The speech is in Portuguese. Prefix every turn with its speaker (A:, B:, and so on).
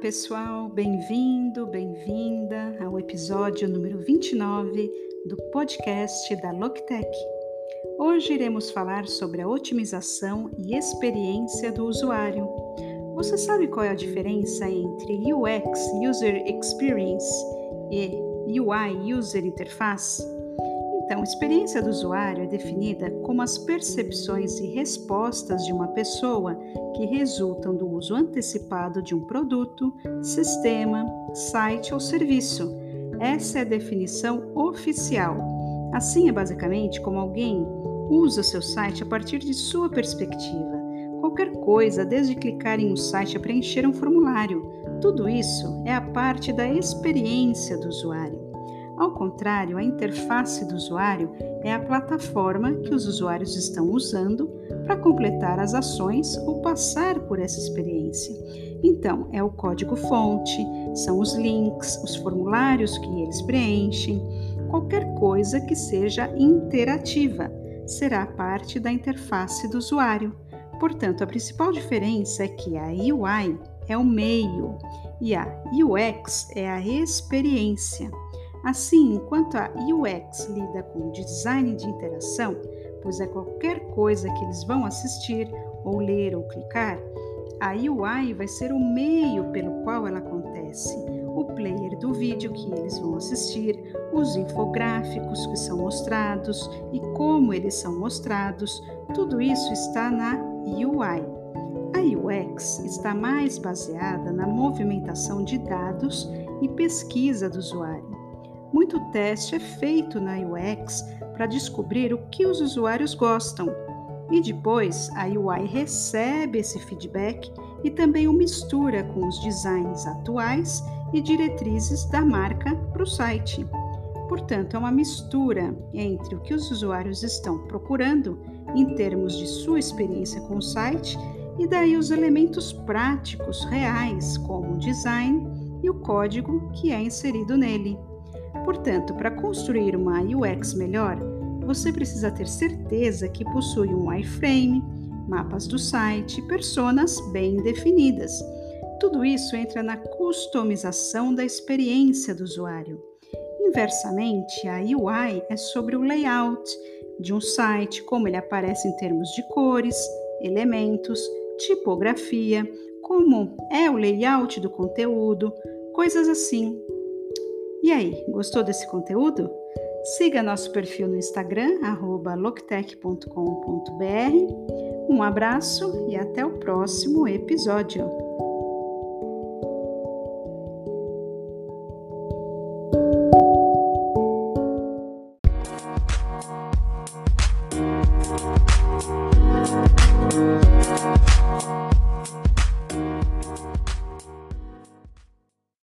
A: pessoal, bem-vindo, bem-vinda ao episódio número 29 do podcast da Loctech. Hoje iremos falar sobre a otimização e experiência do usuário. Você sabe qual é a diferença entre UX, User Experience, e UI, User Interface? Então, experiência do usuário é definida como as percepções e respostas de uma pessoa que resultam do uso antecipado de um produto, sistema, site ou serviço. Essa é a definição oficial. Assim é basicamente como alguém usa seu site a partir de sua perspectiva. Qualquer coisa, desde clicar em um site a preencher um formulário, tudo isso é a parte da experiência do usuário. Ao contrário, a interface do usuário é a plataforma que os usuários estão usando para completar as ações ou passar por essa experiência. Então, é o código-fonte, são os links, os formulários que eles preenchem, qualquer coisa que seja interativa será parte da interface do usuário. Portanto, a principal diferença é que a UI é o meio e a UX é a experiência. Assim, enquanto a UX lida com design de interação, pois é qualquer coisa que eles vão assistir, ou ler ou clicar, a UI vai ser o meio pelo qual ela acontece, o player do vídeo que eles vão assistir, os infográficos que são mostrados e como eles são mostrados, tudo isso está na UI. A UX está mais baseada na movimentação de dados e pesquisa do usuário. Muito teste é feito na UX para descobrir o que os usuários gostam. E depois a UI recebe esse feedback e também o mistura com os designs atuais e diretrizes da marca para o site. Portanto, é uma mistura entre o que os usuários estão procurando em termos de sua experiência com o site e daí os elementos práticos reais, como o design e o código que é inserido nele. Portanto, para construir uma UX melhor, você precisa ter certeza que possui um wireframe, mapas do site, personas bem definidas. Tudo isso entra na customização da experiência do usuário. Inversamente, a UI é sobre o layout de um site, como ele aparece em termos de cores, elementos, tipografia, como é o layout do conteúdo, coisas assim. E aí, gostou desse conteúdo? Siga nosso perfil no Instagram, loctech.com.br. Um abraço e até o próximo episódio.